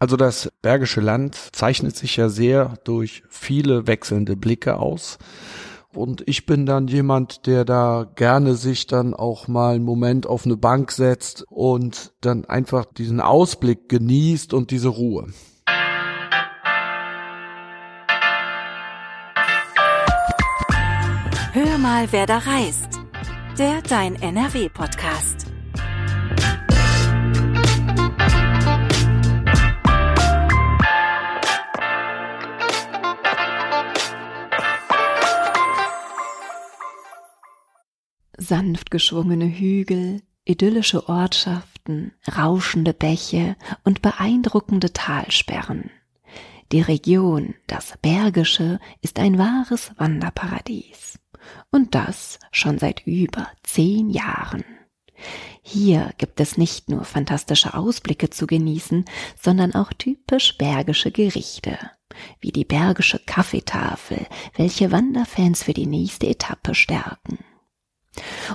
Also das Bergische Land zeichnet sich ja sehr durch viele wechselnde Blicke aus. Und ich bin dann jemand, der da gerne sich dann auch mal einen Moment auf eine Bank setzt und dann einfach diesen Ausblick genießt und diese Ruhe. Hör mal, wer da reist. Der Dein NRW-Podcast. Sanft geschwungene Hügel, idyllische Ortschaften, rauschende Bäche und beeindruckende Talsperren. Die Region, das Bergische, ist ein wahres Wanderparadies. Und das schon seit über zehn Jahren. Hier gibt es nicht nur fantastische Ausblicke zu genießen, sondern auch typisch bergische Gerichte, wie die bergische Kaffeetafel, welche Wanderfans für die nächste Etappe stärken.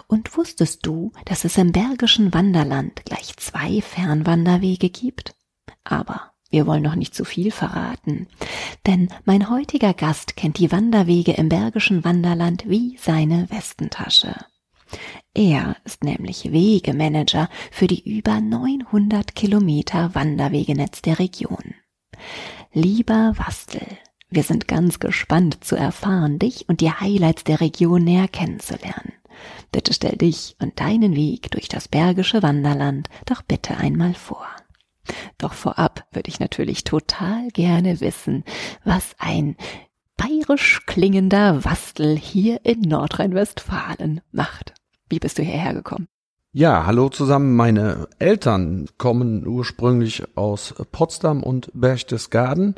Und wusstest du, dass es im Bergischen Wanderland gleich zwei Fernwanderwege gibt? Aber wir wollen noch nicht zu viel verraten, denn mein heutiger Gast kennt die Wanderwege im Bergischen Wanderland wie seine Westentasche. Er ist nämlich Wegemanager für die über 900 Kilometer Wanderwegenetz der Region. Lieber Wastel, wir sind ganz gespannt zu erfahren, dich und die Highlights der Region näher kennenzulernen. Bitte stell dich und deinen Weg durch das bergische Wanderland doch bitte einmal vor. Doch vorab würde ich natürlich total gerne wissen, was ein bayerisch klingender Wastel hier in Nordrhein-Westfalen macht. Wie bist du hierher gekommen? Ja, hallo zusammen. Meine Eltern kommen ursprünglich aus Potsdam und Berchtesgaden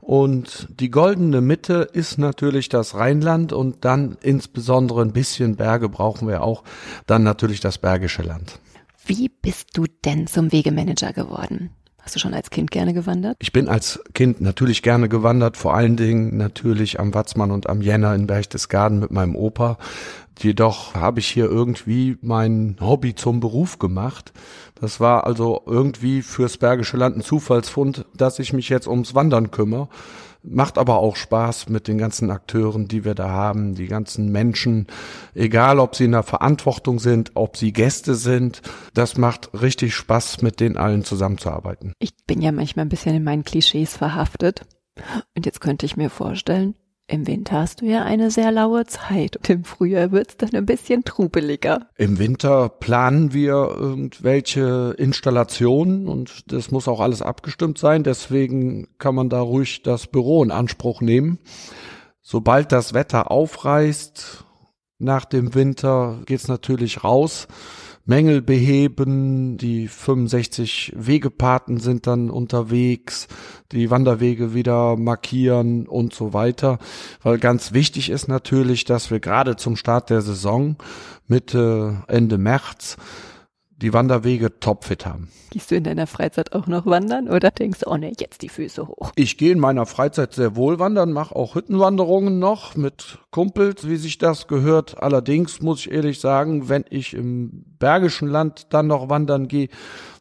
und die goldene Mitte ist natürlich das Rheinland und dann insbesondere ein bisschen Berge brauchen wir auch, dann natürlich das Bergische Land. Wie bist du denn zum Wegemanager geworden? Hast du schon als Kind gerne gewandert? Ich bin als Kind natürlich gerne gewandert, vor allen Dingen natürlich am Watzmann und am Jenner in Berchtesgaden mit meinem Opa. Jedoch habe ich hier irgendwie mein Hobby zum Beruf gemacht. Das war also irgendwie fürs Bergische Land ein Zufallsfund, dass ich mich jetzt ums Wandern kümmere. Macht aber auch Spaß mit den ganzen Akteuren, die wir da haben, die ganzen Menschen, egal ob sie in der Verantwortung sind, ob sie Gäste sind. Das macht richtig Spaß, mit denen allen zusammenzuarbeiten. Ich bin ja manchmal ein bisschen in meinen Klischees verhaftet. Und jetzt könnte ich mir vorstellen, im Winter hast du ja eine sehr laue Zeit und im Frühjahr wird's dann ein bisschen trubeliger. Im Winter planen wir irgendwelche Installationen und das muss auch alles abgestimmt sein. Deswegen kann man da ruhig das Büro in Anspruch nehmen. Sobald das Wetter aufreißt, nach dem Winter geht's natürlich raus. Mängel beheben, die 65 Wegepaten sind dann unterwegs, die Wanderwege wieder markieren und so weiter. Weil ganz wichtig ist natürlich, dass wir gerade zum Start der Saison Mitte, Ende März die Wanderwege topfit haben. Gehst du in deiner Freizeit auch noch wandern oder denkst du, oh ne, jetzt die Füße hoch? Ich gehe in meiner Freizeit sehr wohl wandern, mache auch Hüttenwanderungen noch mit Kumpels, wie sich das gehört. Allerdings muss ich ehrlich sagen, wenn ich im Bergischen Land dann noch wandern gehe,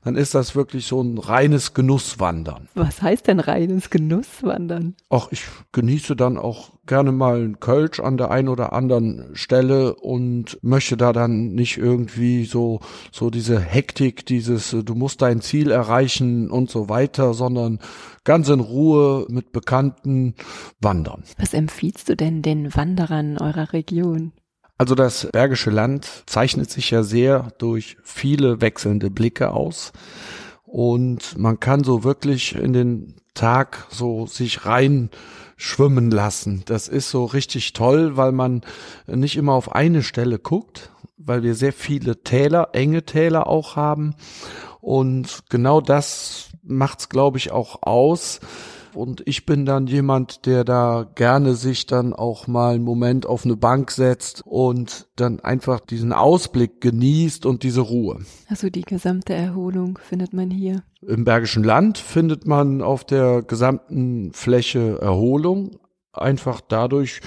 dann ist das wirklich so ein reines Genusswandern. Was heißt denn reines Genusswandern? Ach, ich genieße dann auch gerne mal ein Kölsch an der einen oder anderen Stelle und möchte da dann nicht irgendwie so, so diese Hektik, dieses, du musst dein Ziel erreichen und so weiter, sondern ganz in Ruhe mit Bekannten wandern. Was empfiehlst du denn den Wanderern eurer Region? Also das Bergische Land zeichnet sich ja sehr durch viele wechselnde Blicke aus und man kann so wirklich in den Tag so sich rein schwimmen lassen. Das ist so richtig toll, weil man nicht immer auf eine Stelle guckt, weil wir sehr viele Täler, enge Täler auch haben und genau das macht's glaube ich auch aus und ich bin dann jemand, der da gerne sich dann auch mal einen Moment auf eine Bank setzt und dann einfach diesen Ausblick genießt und diese Ruhe. Also die gesamte Erholung findet man hier. Im Bergischen Land findet man auf der gesamten Fläche Erholung, einfach dadurch,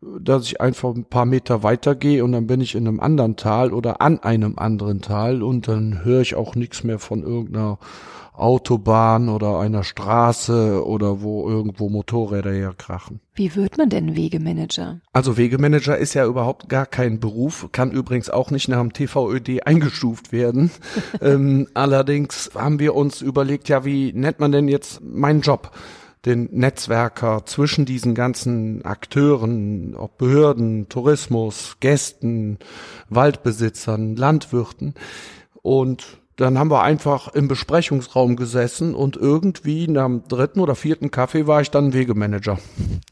dass ich einfach ein paar Meter weitergehe und dann bin ich in einem anderen Tal oder an einem anderen Tal und dann höre ich auch nichts mehr von irgendeiner Autobahn oder einer Straße oder wo irgendwo Motorräder herkrachen. Wie wird man denn Wegemanager? Also Wegemanager ist ja überhaupt gar kein Beruf, kann übrigens auch nicht nach dem TVÖD eingestuft werden. ähm, allerdings haben wir uns überlegt, ja, wie nennt man denn jetzt meinen Job? Den Netzwerker zwischen diesen ganzen Akteuren, ob Behörden, Tourismus, Gästen, Waldbesitzern, Landwirten. Und dann haben wir einfach im Besprechungsraum gesessen und irgendwie nach dem dritten oder vierten Kaffee war ich dann Wegemanager.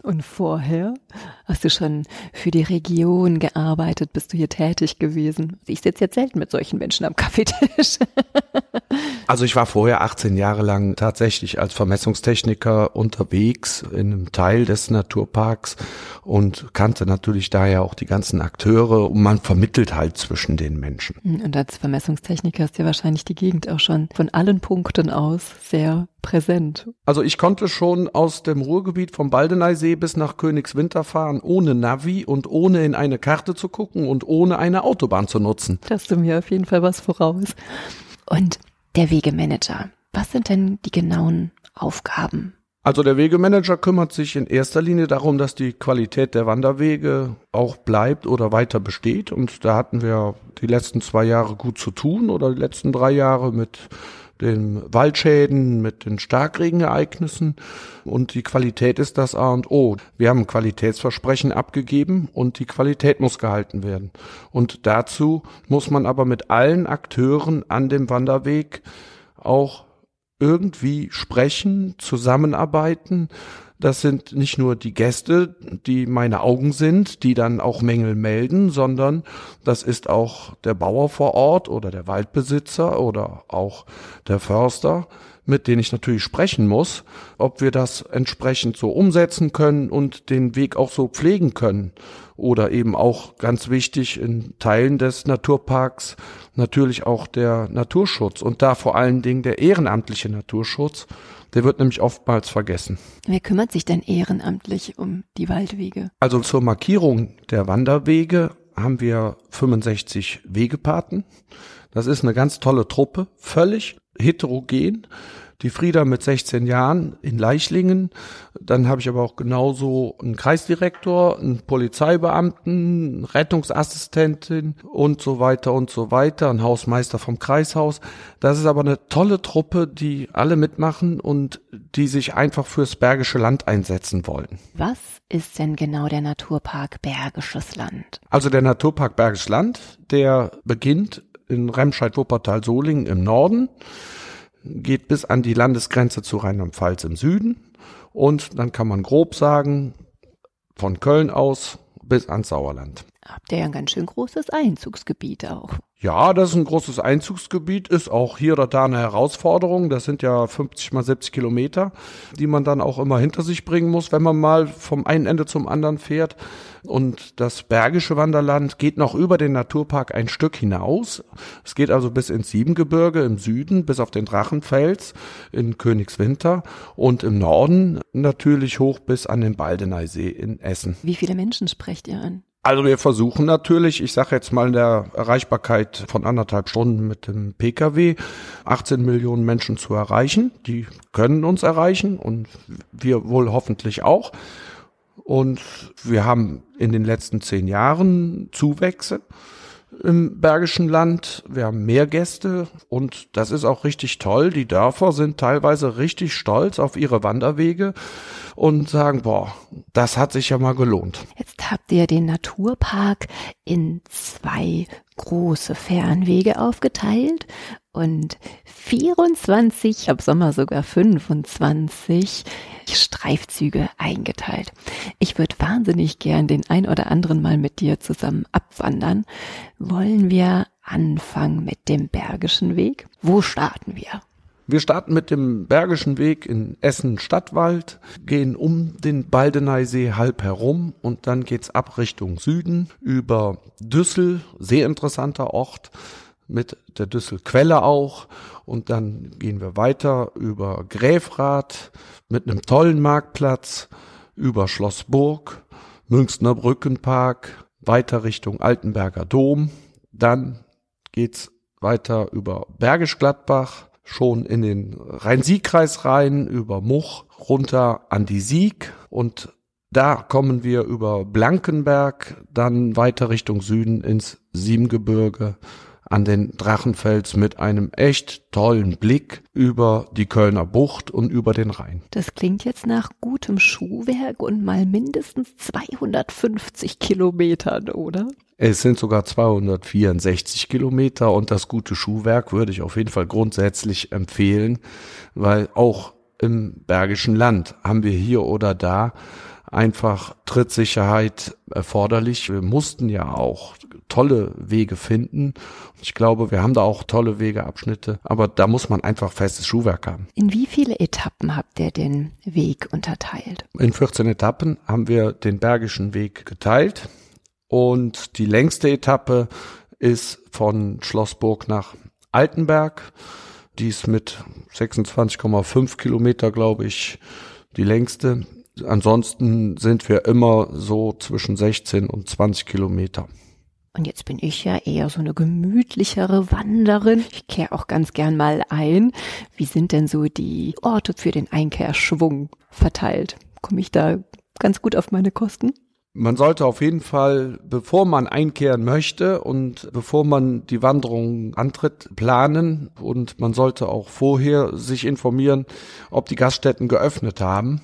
Und vorher hast du schon für die Region gearbeitet, bist du hier tätig gewesen. Ich sitze jetzt selten mit solchen Menschen am Kaffeetisch. Also ich war vorher 18 Jahre lang tatsächlich als Vermessungstechniker unterwegs in einem Teil des Naturparks und kannte natürlich daher auch die ganzen Akteure und man vermittelt halt zwischen den Menschen. Und als Vermessungstechniker ist ja wahrscheinlich die Gegend auch schon von allen Punkten aus sehr präsent. Also ich konnte schon aus dem Ruhrgebiet vom Baldeneysee bis nach Königswinter fahren, ohne Navi und ohne in eine Karte zu gucken und ohne eine Autobahn zu nutzen. Da hast du mir auf jeden Fall was voraus. Und der Wegemanager. Was sind denn die genauen Aufgaben? Also der Wegemanager kümmert sich in erster Linie darum, dass die Qualität der Wanderwege auch bleibt oder weiter besteht. Und da hatten wir die letzten zwei Jahre gut zu tun oder die letzten drei Jahre mit den Waldschäden, mit den Starkregenereignissen. Und die Qualität ist das A und O. Wir haben Qualitätsversprechen abgegeben und die Qualität muss gehalten werden. Und dazu muss man aber mit allen Akteuren an dem Wanderweg auch irgendwie sprechen, zusammenarbeiten das sind nicht nur die Gäste, die meine Augen sind, die dann auch Mängel melden, sondern das ist auch der Bauer vor Ort oder der Waldbesitzer oder auch der Förster, mit denen ich natürlich sprechen muss, ob wir das entsprechend so umsetzen können und den Weg auch so pflegen können. Oder eben auch ganz wichtig in Teilen des Naturparks natürlich auch der Naturschutz und da vor allen Dingen der ehrenamtliche Naturschutz der wird nämlich oftmals vergessen. Wer kümmert sich denn ehrenamtlich um die Waldwege? Also zur Markierung der Wanderwege haben wir 65 Wegepaten. Das ist eine ganz tolle Truppe, völlig heterogen die Frieda mit 16 Jahren in Leichlingen. Dann habe ich aber auch genauso einen Kreisdirektor, einen Polizeibeamten, eine Rettungsassistentin und so weiter und so weiter, ein Hausmeister vom Kreishaus. Das ist aber eine tolle Truppe, die alle mitmachen und die sich einfach fürs Bergische Land einsetzen wollen. Was ist denn genau der Naturpark Bergisches Land? Also der Naturpark Bergisches Land, der beginnt in Remscheid-Wuppertal-Solingen im Norden geht bis an die Landesgrenze zu Rheinland-Pfalz im Süden und dann kann man grob sagen, von Köln aus bis ans Sauerland. Habt ihr ja ein ganz schön großes Einzugsgebiet auch. Ja, das ist ein großes Einzugsgebiet, ist auch hier oder da eine Herausforderung. Das sind ja 50 mal 70 Kilometer, die man dann auch immer hinter sich bringen muss, wenn man mal vom einen Ende zum anderen fährt. Und das Bergische Wanderland geht noch über den Naturpark ein Stück hinaus. Es geht also bis ins Siebengebirge im Süden, bis auf den Drachenfels in Königswinter und im Norden natürlich hoch bis an den Baldeneysee in Essen. Wie viele Menschen sprecht ihr an? Also wir versuchen natürlich, ich sage jetzt mal in der Erreichbarkeit von anderthalb Stunden mit dem Pkw, 18 Millionen Menschen zu erreichen. Die können uns erreichen und wir wohl hoffentlich auch. Und wir haben in den letzten zehn Jahren Zuwächse im Bergischen Land. Wir haben mehr Gäste und das ist auch richtig toll. Die Dörfer sind teilweise richtig stolz auf ihre Wanderwege und sagen, boah, das hat sich ja mal gelohnt. Jetzt habt ihr den Naturpark in zwei große Fernwege aufgeteilt und 24, ab Sommer sogar 25 Streifzüge eingeteilt. Ich würde wahnsinnig gern den ein oder anderen mal mit dir zusammen abwandern. Wollen wir anfangen mit dem Bergischen Weg? Wo starten wir? Wir starten mit dem Bergischen Weg in Essen Stadtwald, gehen um den Baldeneysee halb herum und dann geht's ab Richtung Süden über Düssel, sehr interessanter Ort mit der Düsselquelle auch. Und dann gehen wir weiter über Gräfrath mit einem tollen Marktplatz, über Schlossburg, Münchner Brückenpark, weiter Richtung Altenberger Dom, dann geht's weiter über Bergisch Gladbach, schon in den Rhein-Sieg-Kreis rein, über Much runter an die Sieg. Und da kommen wir über Blankenberg dann weiter Richtung Süden ins Siebengebirge an den Drachenfels mit einem echt tollen Blick über die Kölner Bucht und über den Rhein. Das klingt jetzt nach gutem Schuhwerk und mal mindestens 250 Kilometern, oder? Es sind sogar 264 Kilometer und das gute Schuhwerk würde ich auf jeden Fall grundsätzlich empfehlen, weil auch im Bergischen Land haben wir hier oder da einfach Trittsicherheit erforderlich. Wir mussten ja auch tolle Wege finden. Ich glaube, wir haben da auch tolle Wegeabschnitte, aber da muss man einfach festes Schuhwerk haben. In wie viele Etappen habt ihr den Weg unterteilt? In 14 Etappen haben wir den Bergischen Weg geteilt und die längste Etappe ist von Schlossburg nach Altenberg. Die ist mit 26,5 Kilometer, glaube ich, die längste. Ansonsten sind wir immer so zwischen 16 und 20 Kilometer. Und jetzt bin ich ja eher so eine gemütlichere Wanderin. Ich kehre auch ganz gern mal ein. Wie sind denn so die Orte für den Einkehrschwung verteilt? Komme ich da ganz gut auf meine Kosten? Man sollte auf jeden Fall, bevor man einkehren möchte und bevor man die Wanderung antritt, planen und man sollte auch vorher sich informieren, ob die Gaststätten geöffnet haben.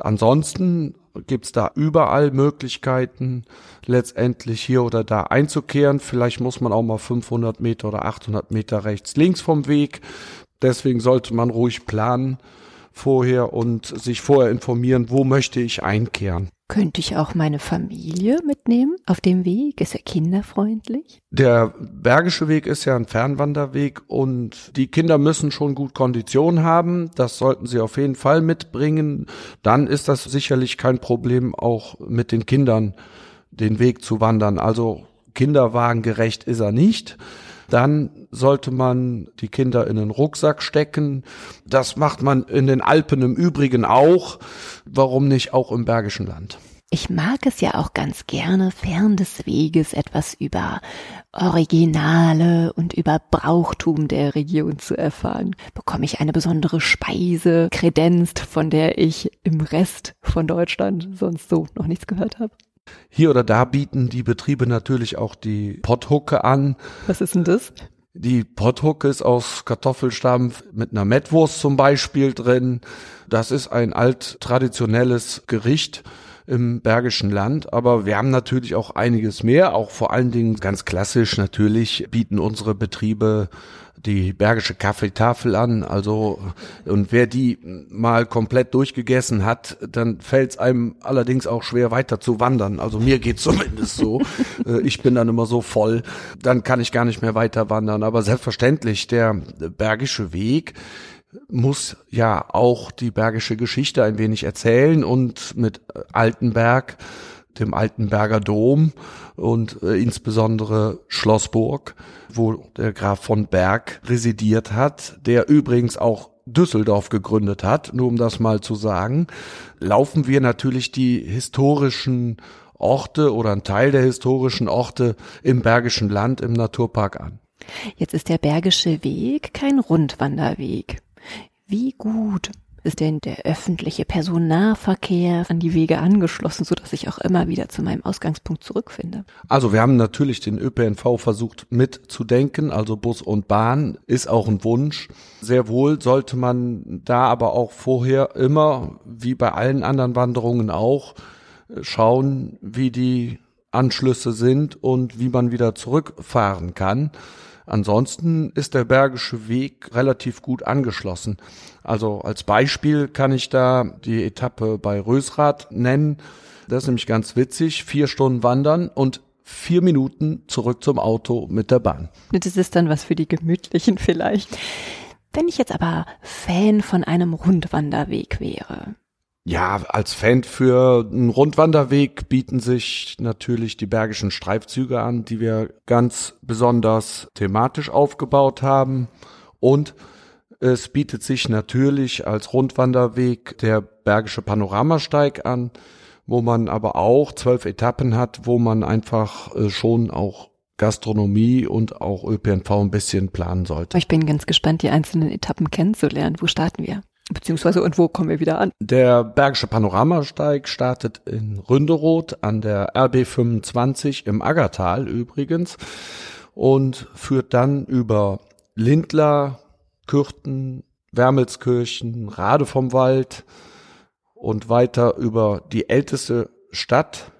Ansonsten gibt's da überall Möglichkeiten, letztendlich hier oder da einzukehren. Vielleicht muss man auch mal 500 Meter oder 800 Meter rechts, links vom Weg. Deswegen sollte man ruhig planen vorher und sich vorher informieren, wo möchte ich einkehren. Könnte ich auch meine Familie mitnehmen auf dem Weg? Ist er kinderfreundlich? Der Bergische Weg ist ja ein Fernwanderweg und die Kinder müssen schon gut Kondition haben. Das sollten sie auf jeden Fall mitbringen. Dann ist das sicherlich kein Problem, auch mit den Kindern den Weg zu wandern. Also kinderwagengerecht ist er nicht. Dann sollte man die Kinder in den Rucksack stecken. Das macht man in den Alpen im Übrigen auch. Warum nicht auch im Bergischen Land? Ich mag es ja auch ganz gerne, fern des Weges etwas über Originale und über Brauchtum der Region zu erfahren. Bekomme ich eine besondere Speise kredenzt, von der ich im Rest von Deutschland sonst so noch nichts gehört habe? Hier oder da bieten die Betriebe natürlich auch die Potthucke an. Was ist denn das? Die Potthucke ist aus Kartoffelstampf mit einer Mettwurst zum Beispiel drin. Das ist ein alt traditionelles Gericht im Bergischen Land, aber wir haben natürlich auch einiges mehr, auch vor allen Dingen ganz klassisch natürlich bieten unsere Betriebe die Bergische Kaffeetafel an. Also, und wer die mal komplett durchgegessen hat, dann fällt es einem allerdings auch schwer weiter zu wandern. Also mir geht's zumindest so. Äh, ich bin dann immer so voll, dann kann ich gar nicht mehr weiter wandern. Aber selbstverständlich, der Bergische Weg muss ja auch die bergische Geschichte ein wenig erzählen und mit Altenberg dem Altenberger Dom und äh, insbesondere Schlossburg, wo der Graf von Berg residiert hat, der übrigens auch Düsseldorf gegründet hat, nur um das mal zu sagen, laufen wir natürlich die historischen Orte oder ein Teil der historischen Orte im Bergischen Land im Naturpark an. Jetzt ist der Bergische Weg kein Rundwanderweg. Wie gut ist denn der öffentliche Personennahverkehr an die Wege angeschlossen, so dass ich auch immer wieder zu meinem Ausgangspunkt zurückfinde? Also wir haben natürlich den ÖPNV versucht mitzudenken, also Bus und Bahn ist auch ein Wunsch. Sehr wohl sollte man da aber auch vorher immer, wie bei allen anderen Wanderungen auch, schauen, wie die Anschlüsse sind und wie man wieder zurückfahren kann. Ansonsten ist der Bergische Weg relativ gut angeschlossen. Also als Beispiel kann ich da die Etappe bei Rösrath nennen. Das ist nämlich ganz witzig. Vier Stunden wandern und vier Minuten zurück zum Auto mit der Bahn. Das ist dann was für die Gemütlichen vielleicht. Wenn ich jetzt aber Fan von einem Rundwanderweg wäre, ja, als Fan für einen Rundwanderweg bieten sich natürlich die Bergischen Streifzüge an, die wir ganz besonders thematisch aufgebaut haben. Und es bietet sich natürlich als Rundwanderweg der Bergische Panoramasteig an, wo man aber auch zwölf Etappen hat, wo man einfach äh, schon auch Gastronomie und auch ÖPNV ein bisschen planen sollte. Ich bin ganz gespannt, die einzelnen Etappen kennenzulernen. Wo starten wir? Beziehungsweise und wo kommen wir wieder an? Der Bergische Panoramasteig startet in Ründeroth an der RB 25 im Aggertal übrigens und führt dann über Lindler, Kürten, Wermelskirchen, Rade vom Wald und weiter über die älteste Stadt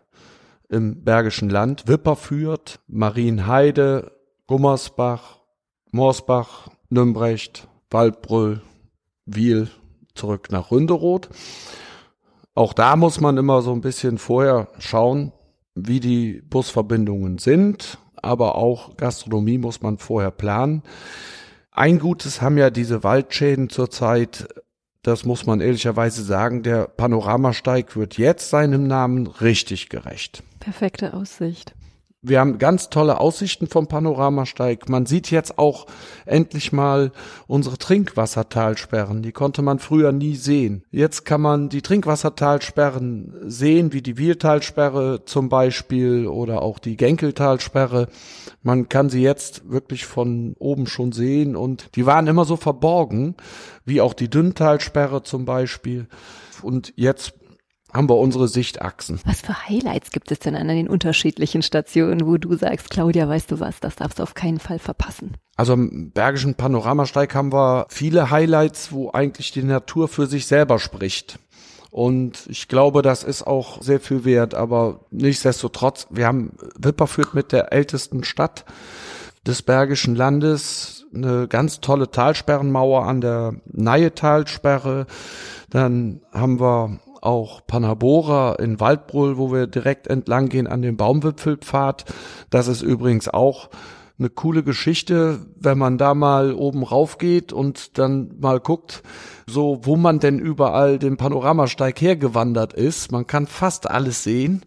im Bergischen Land, Wipperfürth, Marienheide, Gummersbach, Morsbach, Nümbrecht, Waldbrüll, Wiel zurück nach Ründeroth. Auch da muss man immer so ein bisschen vorher schauen, wie die Busverbindungen sind, aber auch Gastronomie muss man vorher planen. Ein Gutes haben ja diese Waldschäden zurzeit, das muss man ehrlicherweise sagen, der Panoramasteig wird jetzt seinem Namen richtig gerecht. Perfekte Aussicht. Wir haben ganz tolle Aussichten vom Panoramasteig. Man sieht jetzt auch endlich mal unsere Trinkwassertalsperren. Die konnte man früher nie sehen. Jetzt kann man die Trinkwassertalsperren sehen, wie die Wieltalsperre zum Beispiel oder auch die Genkeltalsperre. Man kann sie jetzt wirklich von oben schon sehen und die waren immer so verborgen, wie auch die Dünntalsperre zum Beispiel. Und jetzt haben wir unsere Sichtachsen. Was für Highlights gibt es denn an den unterschiedlichen Stationen, wo du sagst, Claudia, weißt du was, das darfst du auf keinen Fall verpassen? Also im Bergischen Panoramasteig haben wir viele Highlights, wo eigentlich die Natur für sich selber spricht. Und ich glaube, das ist auch sehr viel wert. Aber nichtsdestotrotz, wir haben Wipperfürth mit der ältesten Stadt des Bergischen Landes, eine ganz tolle Talsperrenmauer an der Neietalsperre. Dann haben wir auch Panabora in Waldbrüll, wo wir direkt entlang gehen an dem Baumwipfelpfad. Das ist übrigens auch eine coole Geschichte, wenn man da mal oben rauf geht und dann mal guckt, so wo man denn überall den Panoramasteig hergewandert ist. Man kann fast alles sehen.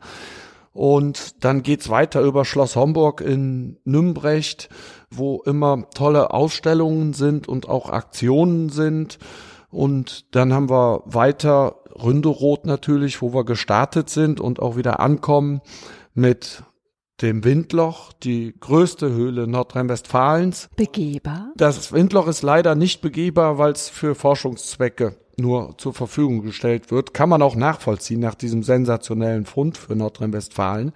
Und dann geht's weiter über Schloss Homburg in Nümbrecht, wo immer tolle Ausstellungen sind und auch Aktionen sind. Und dann haben wir weiter Ründeroth natürlich, wo wir gestartet sind und auch wieder ankommen mit dem Windloch, die größte Höhle Nordrhein-Westfalens. Begehbar? Das Windloch ist leider nicht begehbar, weil es für Forschungszwecke nur zur Verfügung gestellt wird, kann man auch nachvollziehen nach diesem sensationellen Fund für Nordrhein-Westfalen.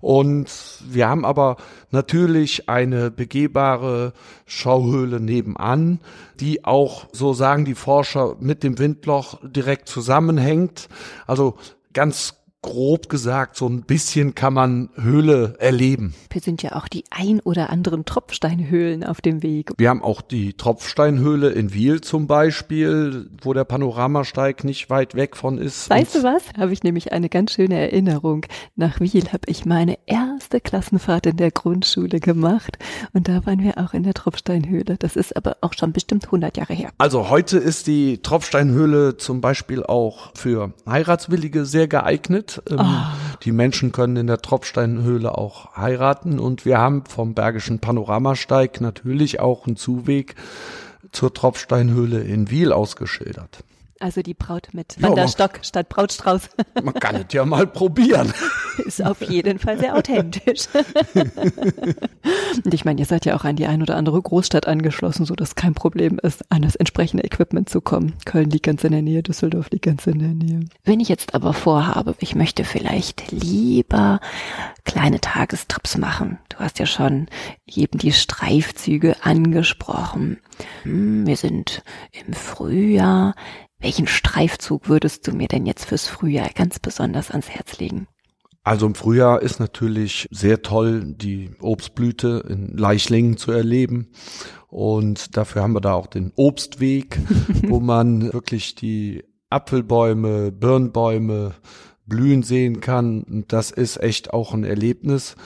Und wir haben aber natürlich eine begehbare Schauhöhle nebenan, die auch, so sagen die Forscher, mit dem Windloch direkt zusammenhängt. Also ganz grob gesagt, so ein bisschen kann man Höhle erleben. Wir sind ja auch die ein oder anderen Tropfsteinhöhlen auf dem Weg. Wir haben auch die Tropfsteinhöhle in Wiel zum Beispiel, wo der Panoramasteig nicht weit weg von ist. Weißt du was? Habe ich nämlich eine ganz schöne Erinnerung. Nach Wiel habe ich meine erste Klassenfahrt in der Grundschule gemacht und da waren wir auch in der Tropfsteinhöhle. Das ist aber auch schon bestimmt 100 Jahre her. Also heute ist die Tropfsteinhöhle zum Beispiel auch für Heiratswillige sehr geeignet. Ähm, oh. Die Menschen können in der Tropfsteinhöhle auch heiraten und wir haben vom Bergischen Panoramasteig natürlich auch einen Zuweg zur Tropfsteinhöhle in Wiel ausgeschildert. Also die Braut mit Wanderstock ja, statt Brautstrauß. Man kann es ja mal probieren. Ist auf jeden Fall sehr authentisch. Und ich meine, ihr seid ja auch an die ein oder andere Großstadt angeschlossen, so dass kein Problem ist, an das entsprechende Equipment zu kommen. Köln liegt ganz in der Nähe, Düsseldorf liegt ganz in der Nähe. Wenn ich jetzt aber vorhabe, ich möchte vielleicht lieber kleine Tagestrips machen. Du hast ja schon eben die Streifzüge angesprochen. Hm, wir sind im Frühjahr. Welchen Streifzug würdest du mir denn jetzt fürs Frühjahr ganz besonders ans Herz legen? Also im Frühjahr ist natürlich sehr toll, die Obstblüte in Leichlingen zu erleben. Und dafür haben wir da auch den Obstweg, wo man wirklich die Apfelbäume, Birnbäume blühen sehen kann. Und das ist echt auch ein Erlebnis.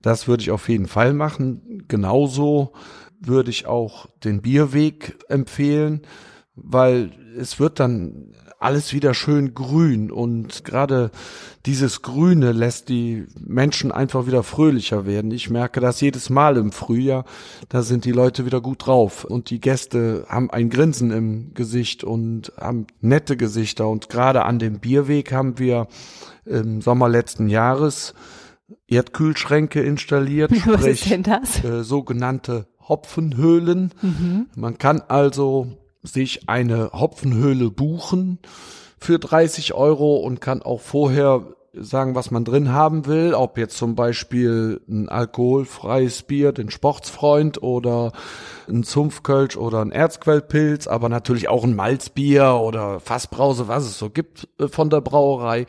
Das würde ich auf jeden Fall machen. Genauso würde ich auch den Bierweg empfehlen weil es wird dann alles wieder schön grün und gerade dieses Grüne lässt die Menschen einfach wieder fröhlicher werden. Ich merke das jedes Mal im Frühjahr, da sind die Leute wieder gut drauf und die Gäste haben ein Grinsen im Gesicht und haben nette Gesichter und gerade an dem Bierweg haben wir im Sommer letzten Jahres Erdkühlschränke installiert, Was sprich ist denn das? äh, sogenannte Hopfenhöhlen. Mhm. Man kann also sich eine Hopfenhöhle buchen für 30 Euro und kann auch vorher sagen, was man drin haben will, ob jetzt zum Beispiel ein alkoholfreies Bier, den Sportsfreund oder ein Zumpfkölsch oder ein Erzquellpilz, aber natürlich auch ein Malzbier oder Fassbrause, was es so gibt äh, von der Brauerei.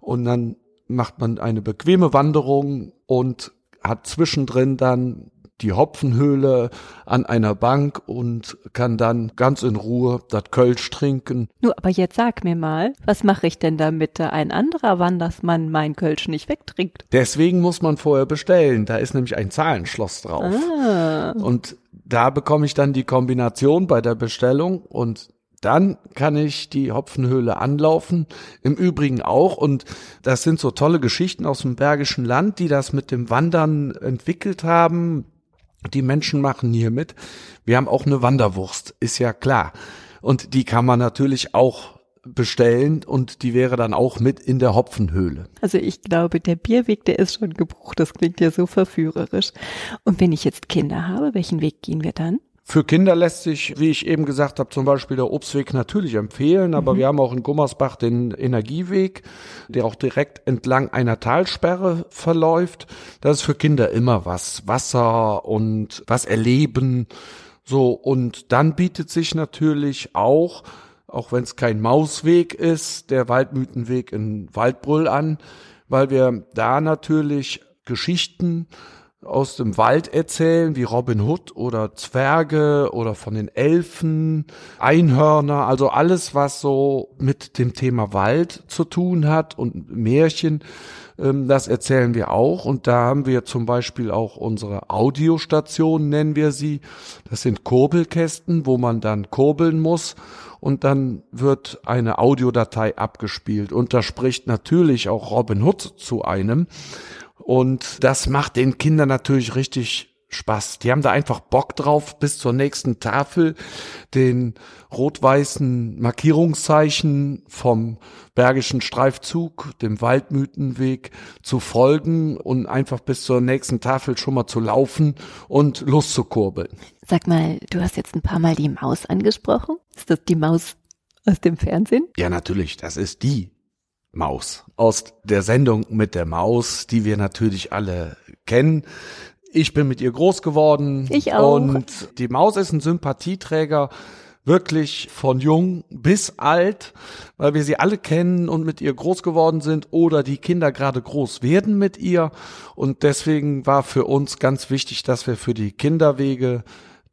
Und dann macht man eine bequeme Wanderung und hat zwischendrin dann die Hopfenhöhle an einer Bank und kann dann ganz in Ruhe das Kölsch trinken. Nur, aber jetzt sag mir mal, was mache ich denn damit, da ein anderer Wandersmann mein Kölsch nicht wegtrinkt? Deswegen muss man vorher bestellen. Da ist nämlich ein Zahlenschloss drauf. Ah. Und da bekomme ich dann die Kombination bei der Bestellung und dann kann ich die Hopfenhöhle anlaufen. Im Übrigen auch. Und das sind so tolle Geschichten aus dem Bergischen Land, die das mit dem Wandern entwickelt haben. Die Menschen machen hier mit. Wir haben auch eine Wanderwurst, ist ja klar. Und die kann man natürlich auch bestellen und die wäre dann auch mit in der Hopfenhöhle. Also ich glaube, der Bierweg, der ist schon gebucht. Das klingt ja so verführerisch. Und wenn ich jetzt Kinder habe, welchen Weg gehen wir dann? Für Kinder lässt sich, wie ich eben gesagt habe, zum Beispiel der Obstweg natürlich empfehlen, aber wir haben auch in Gummersbach den Energieweg, der auch direkt entlang einer Talsperre verläuft. Das ist für Kinder immer was. Wasser und was erleben. So, und dann bietet sich natürlich auch, auch wenn es kein Mausweg ist, der Waldmythenweg in Waldbrüll an, weil wir da natürlich Geschichten aus dem Wald erzählen, wie Robin Hood oder Zwerge oder von den Elfen, Einhörner, also alles, was so mit dem Thema Wald zu tun hat und Märchen, ähm, das erzählen wir auch. Und da haben wir zum Beispiel auch unsere Audiostation, nennen wir sie. Das sind Kurbelkästen, wo man dann kurbeln muss und dann wird eine Audiodatei abgespielt. Und da spricht natürlich auch Robin Hood zu einem. Und das macht den Kindern natürlich richtig Spaß. Die haben da einfach Bock drauf, bis zur nächsten Tafel den rot-weißen Markierungszeichen vom Bergischen Streifzug, dem Waldmythenweg zu folgen und einfach bis zur nächsten Tafel schon mal zu laufen und loszukurbeln. Sag mal, du hast jetzt ein paar Mal die Maus angesprochen. Ist das die Maus aus dem Fernsehen? Ja, natürlich, das ist die Maus aus der Sendung mit der Maus, die wir natürlich alle kennen. Ich bin mit ihr groß geworden. Ich auch. Und die Maus ist ein Sympathieträger, wirklich von jung bis alt, weil wir sie alle kennen und mit ihr groß geworden sind oder die Kinder gerade groß werden mit ihr. Und deswegen war für uns ganz wichtig, dass wir für die Kinderwege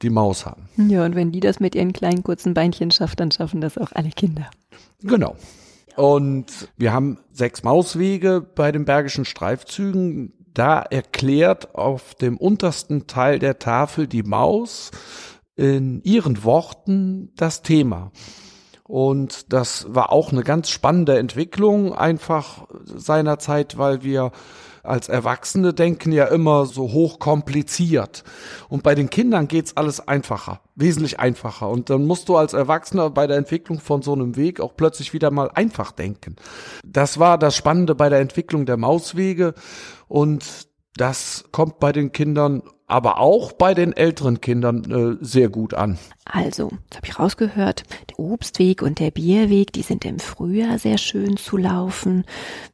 die Maus haben. Ja, und wenn die das mit ihren kleinen kurzen Beinchen schafft, dann schaffen das auch alle Kinder. Genau. Und wir haben sechs Mauswege bei den Bergischen Streifzügen. Da erklärt auf dem untersten Teil der Tafel die Maus in ihren Worten das Thema. Und das war auch eine ganz spannende Entwicklung einfach seinerzeit, weil wir als Erwachsene denken ja immer so hoch kompliziert. Und bei den Kindern geht's alles einfacher, wesentlich einfacher. Und dann musst du als Erwachsener bei der Entwicklung von so einem Weg auch plötzlich wieder mal einfach denken. Das war das Spannende bei der Entwicklung der Mauswege. Und das kommt bei den Kindern, aber auch bei den älteren Kindern äh, sehr gut an. Also, das habe ich rausgehört. Der Obstweg und der Bierweg, die sind im Frühjahr sehr schön zu laufen.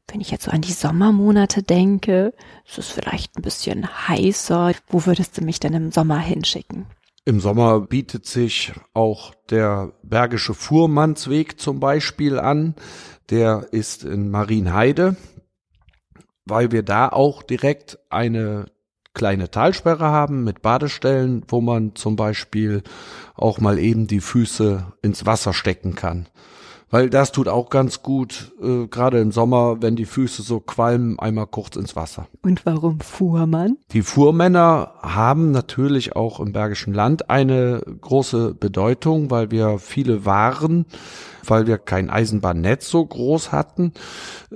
Wenn ich jetzt so an die Sommermonate denke, ist es vielleicht ein bisschen heißer. Wo würdest du mich denn im Sommer hinschicken? Im Sommer bietet sich auch der Bergische Fuhrmannsweg zum Beispiel an. Der ist in Marienheide weil wir da auch direkt eine kleine Talsperre haben mit Badestellen, wo man zum Beispiel auch mal eben die Füße ins Wasser stecken kann. Weil das tut auch ganz gut, äh, gerade im Sommer, wenn die Füße so qualmen, einmal kurz ins Wasser. Und warum Fuhrmann? Die Fuhrmänner haben natürlich auch im Bergischen Land eine große Bedeutung, weil wir viele Waren weil wir kein Eisenbahnnetz so groß hatten,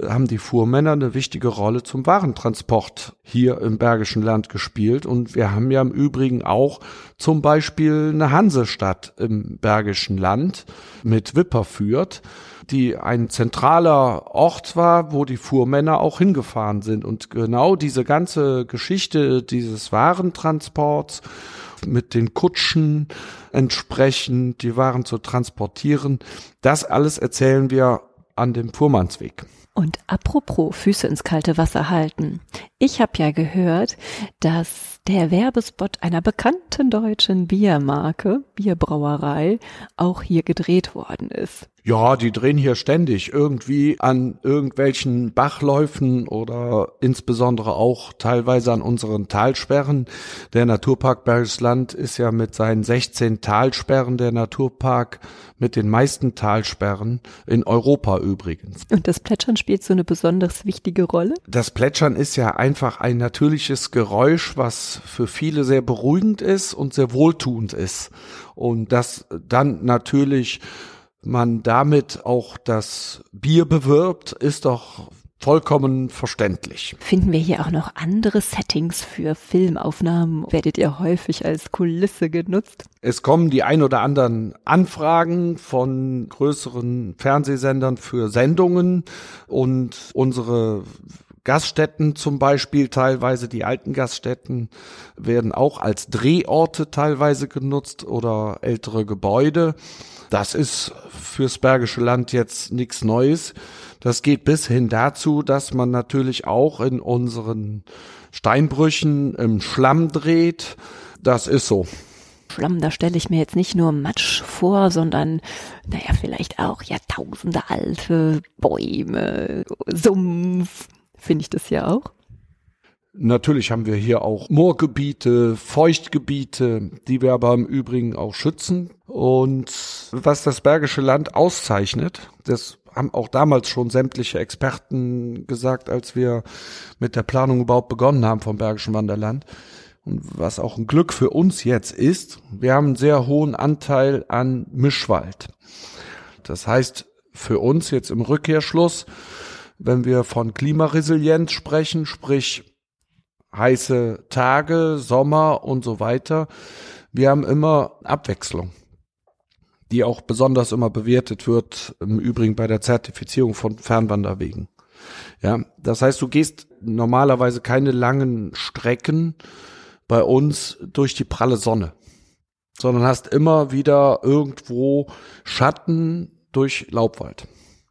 haben die Fuhrmänner eine wichtige Rolle zum Warentransport hier im Bergischen Land gespielt. Und wir haben ja im Übrigen auch zum Beispiel eine Hansestadt im Bergischen Land mit Wipperfürth die ein zentraler Ort war, wo die Fuhrmänner auch hingefahren sind. Und genau diese ganze Geschichte dieses Warentransports mit den Kutschen entsprechend, die Waren zu transportieren. Das alles erzählen wir an dem Fuhrmannsweg. Und apropos Füße ins kalte Wasser halten. Ich habe ja gehört, dass der Werbespot einer bekannten deutschen Biermarke, Bierbrauerei, auch hier gedreht worden ist. Ja, die drehen hier ständig irgendwie an irgendwelchen Bachläufen oder insbesondere auch teilweise an unseren Talsperren. Der Naturpark Bergisches Land ist ja mit seinen 16 Talsperren der Naturpark mit den meisten Talsperren in Europa übrigens. Und das Plätschern spielt so eine besonders wichtige Rolle? Das Plätschern ist ja einfach ein natürliches Geräusch, was für viele sehr beruhigend ist und sehr wohltuend ist. Und das dann natürlich man damit auch das Bier bewirbt, ist doch vollkommen verständlich. Finden wir hier auch noch andere Settings für Filmaufnahmen? Werdet ihr häufig als Kulisse genutzt? Es kommen die ein oder anderen Anfragen von größeren Fernsehsendern für Sendungen und unsere Gaststätten zum Beispiel teilweise, die alten Gaststätten werden auch als Drehorte teilweise genutzt oder ältere Gebäude. Das ist fürs Bergische Land jetzt nichts Neues. Das geht bis hin dazu, dass man natürlich auch in unseren Steinbrüchen im Schlamm dreht. Das ist so. Schlamm, da stelle ich mir jetzt nicht nur Matsch vor, sondern, naja, vielleicht auch Jahrtausende alte Bäume, Sumpf. Finde ich das ja auch. Natürlich haben wir hier auch Moorgebiete, Feuchtgebiete, die wir aber im Übrigen auch schützen. Und was das Bergische Land auszeichnet, das haben auch damals schon sämtliche Experten gesagt, als wir mit der Planung überhaupt begonnen haben vom Bergischen Wanderland. Und was auch ein Glück für uns jetzt ist, wir haben einen sehr hohen Anteil an Mischwald. Das heißt, für uns jetzt im Rückkehrschluss, wenn wir von Klimaresilienz sprechen, sprich heiße Tage, Sommer und so weiter. Wir haben immer Abwechslung, die auch besonders immer bewertet wird, im Übrigen bei der Zertifizierung von Fernwanderwegen. Ja, das heißt, du gehst normalerweise keine langen Strecken bei uns durch die pralle Sonne, sondern hast immer wieder irgendwo Schatten durch Laubwald.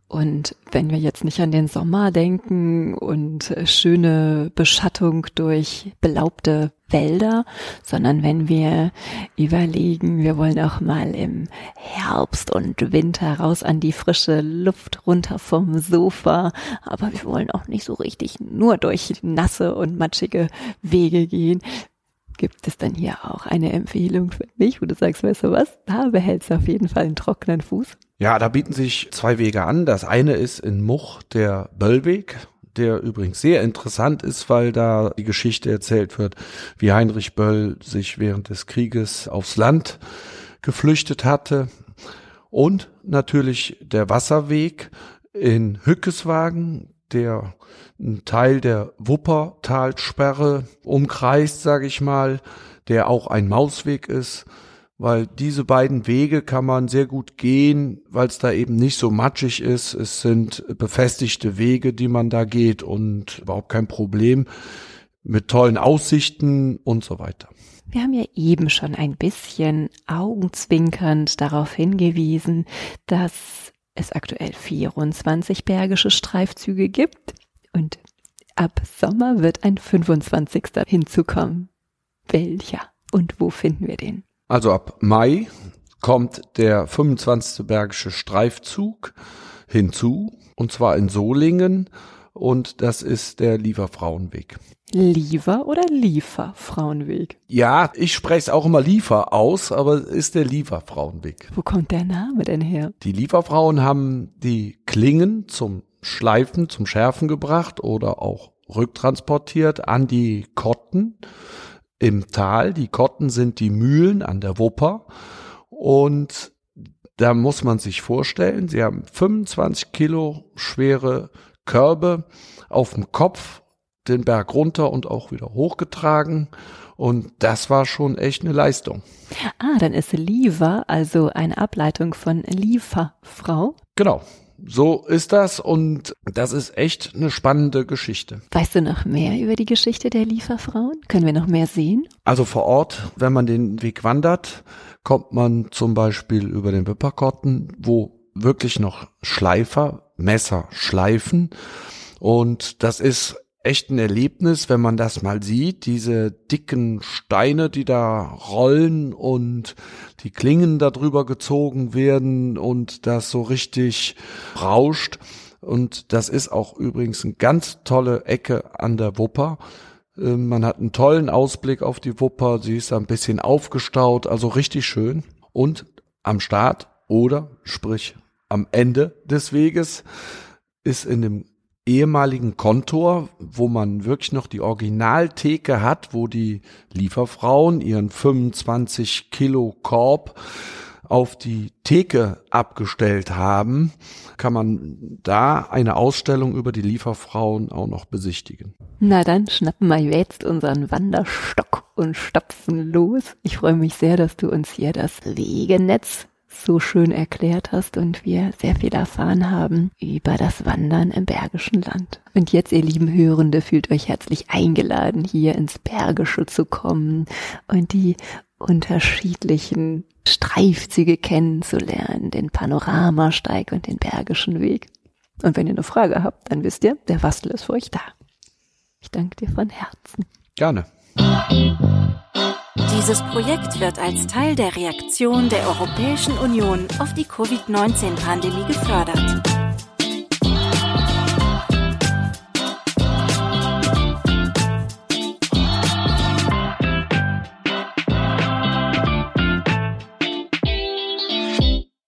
Und wenn wir jetzt nicht an den Sommer denken und schöne Beschattung durch belaubte Wälder, sondern wenn wir überlegen, wir wollen auch mal im Herbst und Winter raus an die frische Luft runter vom Sofa, aber wir wollen auch nicht so richtig nur durch nasse und matschige Wege gehen. Gibt es dann hier auch eine Empfehlung für mich, wo du sagst, weißt du was, da behältst du auf jeden Fall einen trockenen Fuß? Ja, da bieten sich zwei Wege an. Das eine ist in Much der Böllweg, der übrigens sehr interessant ist, weil da die Geschichte erzählt wird, wie Heinrich Böll sich während des Krieges aufs Land geflüchtet hatte. Und natürlich der Wasserweg in Hückeswagen, der einen Teil der Wuppertalsperre umkreist, sage ich mal, der auch ein Mausweg ist weil diese beiden Wege kann man sehr gut gehen, weil es da eben nicht so matschig ist. Es sind befestigte Wege, die man da geht und überhaupt kein Problem mit tollen Aussichten und so weiter. Wir haben ja eben schon ein bisschen augenzwinkernd darauf hingewiesen, dass es aktuell 24 bergische Streifzüge gibt und ab Sommer wird ein 25. hinzukommen. Welcher und wo finden wir den? Also ab Mai kommt der 25. Bergische Streifzug hinzu, und zwar in Solingen, und das ist der Lieferfrauenweg. Liefer oder Lieferfrauenweg? Ja, ich spreche es auch immer Liefer aus, aber es ist der Lieferfrauenweg. Wo kommt der Name denn her? Die Lieferfrauen haben die Klingen zum Schleifen, zum Schärfen gebracht oder auch rücktransportiert an die Kotten im Tal. Die Kotten sind die Mühlen an der Wupper und da muss man sich vorstellen, sie haben 25 Kilo schwere Körbe auf dem Kopf, den Berg runter und auch wieder hochgetragen. Und das war schon echt eine Leistung. Ah, dann ist Liefer also eine Ableitung von Lieferfrau. Genau. So ist das und das ist echt eine spannende Geschichte. Weißt du noch mehr über die Geschichte der Lieferfrauen? Können wir noch mehr sehen? Also vor Ort, wenn man den Weg wandert, kommt man zum Beispiel über den Wipperkotten, wo wirklich noch Schleifer, Messer schleifen. Und das ist echt ein Erlebnis, wenn man das mal sieht, diese dicken Steine, die da rollen und die Klingen darüber gezogen werden und das so richtig rauscht. Und das ist auch übrigens eine ganz tolle Ecke an der Wupper. Ähm, man hat einen tollen Ausblick auf die Wupper. Sie ist ein bisschen aufgestaut, also richtig schön. Und am Start oder sprich am Ende des Weges ist in dem ehemaligen Kontor, wo man wirklich noch die Originaltheke hat, wo die Lieferfrauen ihren 25 Kilo Korb auf die Theke abgestellt haben, kann man da eine Ausstellung über die Lieferfrauen auch noch besichtigen. Na dann schnappen wir jetzt unseren Wanderstock und stapfen los. Ich freue mich sehr, dass du uns hier das Wegenetz so schön erklärt hast und wir sehr viel erfahren haben über das Wandern im Bergischen Land. Und jetzt, ihr lieben Hörende, fühlt euch herzlich eingeladen, hier ins Bergische zu kommen und die unterschiedlichen Streifzüge kennenzulernen, den Panoramasteig und den Bergischen Weg. Und wenn ihr eine Frage habt, dann wisst ihr, der Wastel ist für euch da. Ich danke dir von Herzen. Gerne. Dieses Projekt wird als Teil der Reaktion der Europäischen Union auf die Covid-19-Pandemie gefördert.